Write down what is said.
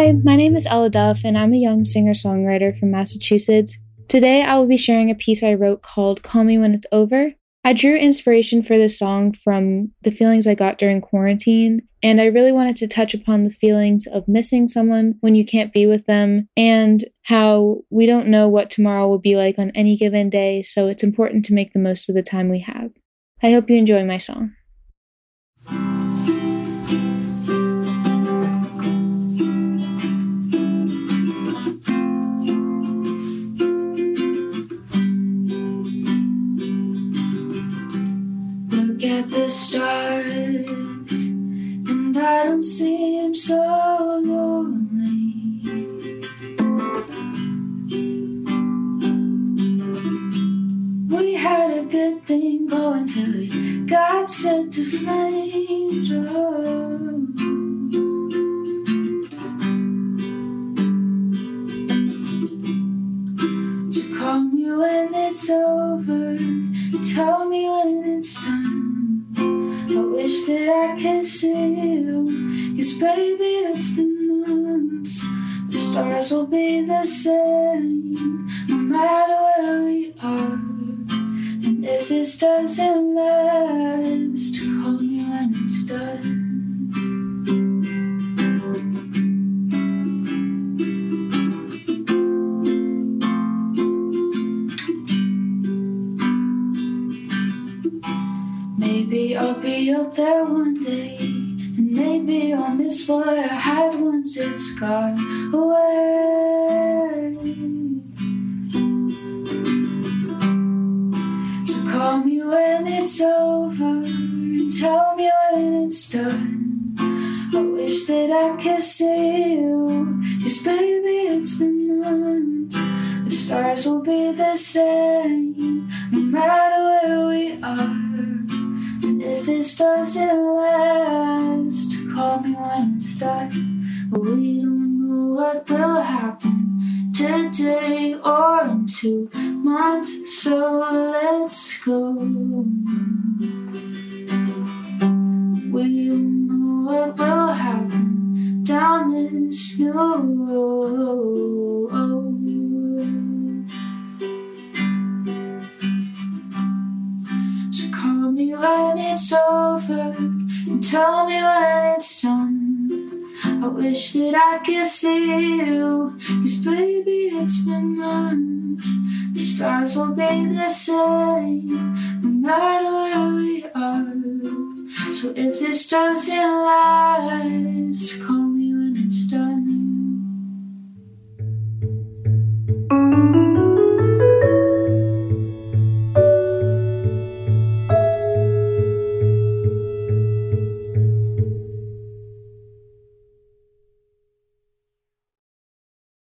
Hi, my name is Ella Duff, and I'm a young singer songwriter from Massachusetts. Today, I will be sharing a piece I wrote called Call Me When It's Over. I drew inspiration for this song from the feelings I got during quarantine, and I really wanted to touch upon the feelings of missing someone when you can't be with them, and how we don't know what tomorrow will be like on any given day, so it's important to make the most of the time we have. I hope you enjoy my song. At the stars, and I don't seem so lonely. We had a good thing going till it got set to flames. Oh. So call me when it's over. Tell me when it's done. Wish that I can see you. Cause baby, it's been months. The stars will be the same no matter where we are. And if this doesn't last, Maybe I'll be up there one day, and maybe I'll miss what I had once it's gone away. So call me when it's over, and tell me when it's done. I wish that I could see you, cause baby, it's been months. The stars will be the same, no matter where we are. This doesn't last, call me when it's done. But we don't know what will happen today or in two months, so let's go. We don't know what will happen down this new road. It's over and tell me when it's done. I wish that I could see you, cause baby, it's been months. The stars will be the same no matter where we are. So if this doesn't last,